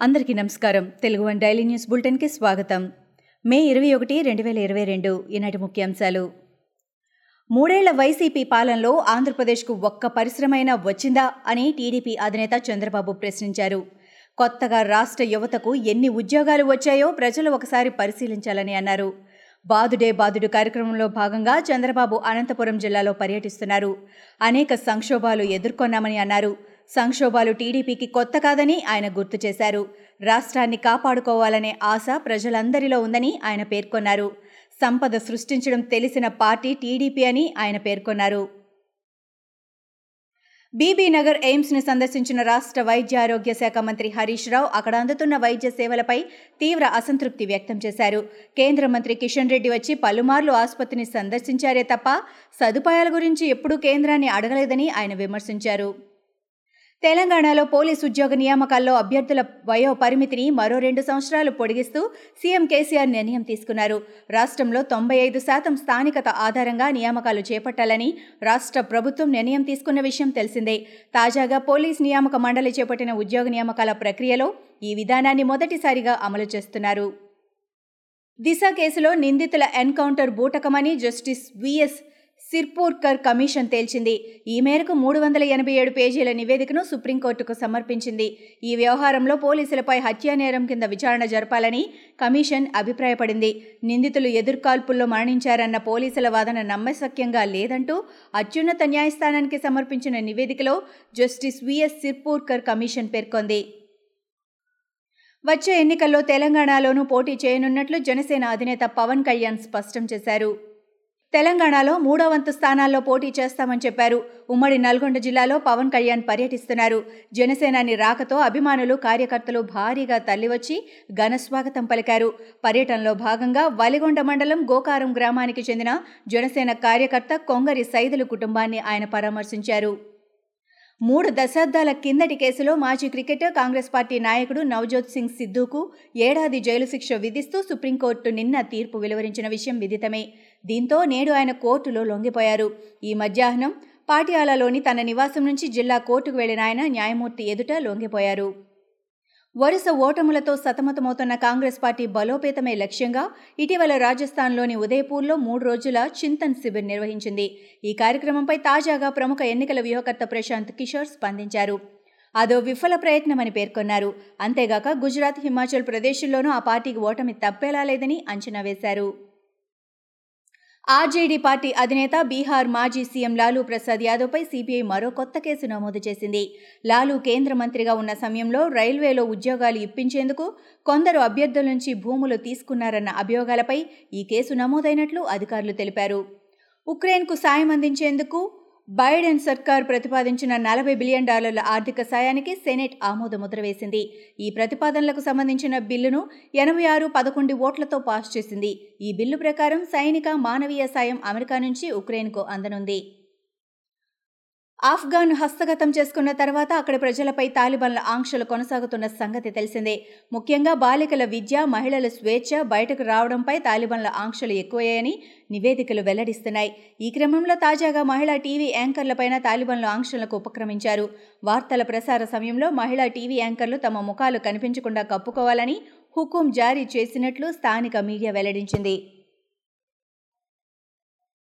అందరికీ నమస్కారం. Telugu one daily news బులెటిన్కి స్వాగతం. మే ఇరవై ఒకటి రెండు వేల ఇరవై రెండు ఈనాటి ముఖ్యాంశాలు. మూడేళ్ళ వైసీపీ పాలనలో ఆంధ్రప్రదేశ్కు ఒక్క పరిశ్రమైనా వచ్చిందా అని టీడీపీ అధినేత చంద్రబాబు ప్రశ్నించారు. కొత్తగా రాష్ట్ర యువతకు ఎన్ని ఉద్యోగాలు వచ్చాయో ప్రజలు ఒకసారి పరిశీలించాలని అన్నారు. బాదుడే బాదుడు కార్యక్రమంలో భాగంగా చంద్రబాబు అనంతపురం జిల్లాలో పర్యటిస్తున్నారు. అనేక సంక్షోభాలు ఎదుర్కొన్నామని అన్నారు. సంక్షోభాలు టీడీపీకి కొత్త కాదని ఆయన గుర్తు చేశారు. రాష్ట్రాన్ని కాపాడుకోవాలనే ఆశ ప్రజలందరిలో ఉందని ఆయన పేర్కొన్నారు. సంపద సృష్టించడం తెలిసిన పార్టీ టీడీపీ అని ఆయన పేర్కొన్నారు. బీబీ నగర్ ఎయిమ్స్ సందర్శించిన రాష్ట్ర వైద్య ఆరోగ్య శాఖ మంత్రి హరీష్ రావు అక్కడ అందుతున్న వైద్య సేవలపై తీవ్ర అసంతృప్తి వ్యక్తం చేశారు. కేంద్ర మంత్రి కిషన్ రెడ్డి వచ్చి పలుమార్లు ఆసుపత్రిని సందర్శించారే తప్ప సదుపాయాల గురించి ఎప్పుడూ కేంద్రాన్ని అడగలేదని ఆయన విమర్శించారు. తెలంగాణలో పోలీసు ఉద్యోగ నియామకాల్లో అభ్యర్థుల వయో పరిమితిని మరో రెండు సంవత్సరాలు పొడిగిస్తూ సీఎం కేసీఆర్ నిర్ణయం తీసుకున్నారు. రాష్ట్రంలో తొంభై ఐదు శాతం స్థానికత ఆధారంగా నియామకాలు చేపట్టాలని రాష్ట్ర ప్రభుత్వం నిర్ణయం తీసుకున్న విషయం తెలిసిందే. తాజాగా పోలీస్ నియామక మండలి చేపట్టిన ఉద్యోగ నియామకాల ప్రక్రియలో ఈ విధానాన్ని మొదటిసారిగా అమలు చేస్తున్నారు. దిశ కేసులో నిందితుల ఎన్కౌంటర్ బూటకమని జస్టిస్ విఎస్ సిర్పూర్కర్ కమిషన్ తేల్చింది. ఈ మేరకు మూడు వందల ఎనభై ఏడు పేజీల నివేదికను సుప్రీంకోర్టుకు సమర్పించింది. ఈ వ్యవహారంలో పోలీసులపై హత్యా నేరం కింద విచారణ జరపాలని కమిషన్ అభిప్రాయపడింది. నిందితులు ఎదుర్కాల్పుల్లో మరణించారన్న పోలీసుల వాదన నమ్మశక్యంగా లేదంటూ అత్యున్నత న్యాయస్థానానికి సమర్పించిన నివేదికలో జస్టిస్ విఎస్ సిర్పూర్కర్ కమిషన్ పేర్కొంది. వచ్చే ఎన్నికల్లో తెలంగాణలోనూ పోటీ చేయనున్నట్లు జనసేన అధినేత పవన్ కళ్యాణ్ స్పష్టం చేశారు. తెలంగాణలో మూడో వంతు స్థానాల్లో పోటీ చేస్తామని చెప్పారు. ఉమ్మడి నల్గొండ జిల్లాలో పవన్ కళ్యాణ్ పర్యటిస్తున్నారు. జనసేనాని రాకతో అభిమానులు కార్యకర్తలు భారీగా తల్లివచ్చి ఘనస్వాగతం పలికారు. పర్యటనలో భాగంగా వలిగొండ మండలం గోకారం గ్రామానికి చెందిన జనసేన కార్యకర్త కొంగరి సైదులు కుటుంబాన్ని ఆయన పరామర్శించారు. మూడు దశాబ్దాల కిందటి కేసులో మాజీ క్రికెటర్ కాంగ్రెస్ పార్టీ నాయకుడు నవజోత్ సింగ్ సిద్ధుకు ఏడాది జైలు శిక్ష విధిస్తూ సుప్రీంకోర్టు నిన్న తీర్పు వెలువరించిన విషయం విదితమే. దీంతో నేడు ఆయన కోర్టులో లొంగిపోయారు. ఈ మధ్యాహ్నం పాటియాలాలోని తన నివాసం నుంచి జిల్లా కోర్టుకు వెళ్ళిన ఆయన న్యాయమూర్తి ఎదుట లొంగిపోయారు. వరుస ఓటములతో సతమతమవుతున్న కాంగ్రెస్ పార్టీ బలోపేతమే లక్ష్యంగా ఇటీవల రాజస్థాన్లోని ఉదయపూర్లో మూడు రోజుల చింతన్ శిబిర్ నిర్వహించింది. ఈ కార్యక్రమంపై తాజాగా ప్రముఖ ఎన్నికల వ్యూహకర్త ప్రశాంత్ కిషోర్ స్పందించారు. అదో విఫల ప్రయత్నమని పేర్కొన్నారు. అంతేగాక గుజరాత్ హిమాచల్ ప్రదేశ్లోనూ ఆ పార్టీకి ఓటమి తప్పేలా లేదని అంచనా వేశారు. ఆర్జేడీ పార్టీ అధినేత బీహార్ మాజీ సీఎం లాలూ ప్రసాద్ యాదవ్పై సీబీఐ మరో కొత్త కేసు నమోదు చేసింది. లాలూ కేంద్ర మంత్రిగా ఉన్న సమయంలో రైల్వేలో ఉద్యోగాలు ఇప్పించేందుకు కొందరు అభ్యర్థుల నుంచి భూములు తీసుకున్నారన్న అభియోగాలపై ఈ కేసు నమోదైనట్లు అధికారులు తెలిపారు. ఉక్రెయిన్కు సాయం అందించేందుకు బైడెన్ సర్కార్ ప్రతిపాదించిన నలభై బిలియన్ డాలర్ల ఆర్థిక సాయానికి సెనెట్ ఆమోద ముద్ర వేసింది. ఈ ప్రతిపాదనలకు సంబంధించిన బిల్లును ఎనభై ఆరు పదకొండు ఓట్లతో పాస్ చేసింది. ఈ బిల్లు ప్రకారం సైనిక మానవీయ సాయం అమెరికా నుంచి ఉక్రెయిన్కు అందనుంది. ఆఫ్ఘాన్ హస్తగతం చేసుకున్న తర్వాత అక్కడి ప్రజలపై తాలిబాన్ల ఆంక్షలు కొనసాగుతున్న సంగతి తెలిసిందే. ముఖ్యంగా బాలికల విద్య మహిళల స్వేచ్ఛ బయటకు రావడంపై తాలిబాన్ల ఆంక్షలు ఎక్కువయ్యాయని నివేదికలు వెల్లడిస్తున్నాయి. ఈ క్రమంలో తాజాగా మహిళా టీవీ యాంకర్లపైన తాలిబాన్లు ఆంక్షలకు ఉపక్రమించారు. వార్తల ప్రసార సమయంలో మహిళా టీవీ యాంకర్లు తమ ముఖాలు కనిపించకుండా కప్పుకోవాలని హుకుం జారీ చేసినట్లు స్థానిక మీడియా వెల్లడించింది.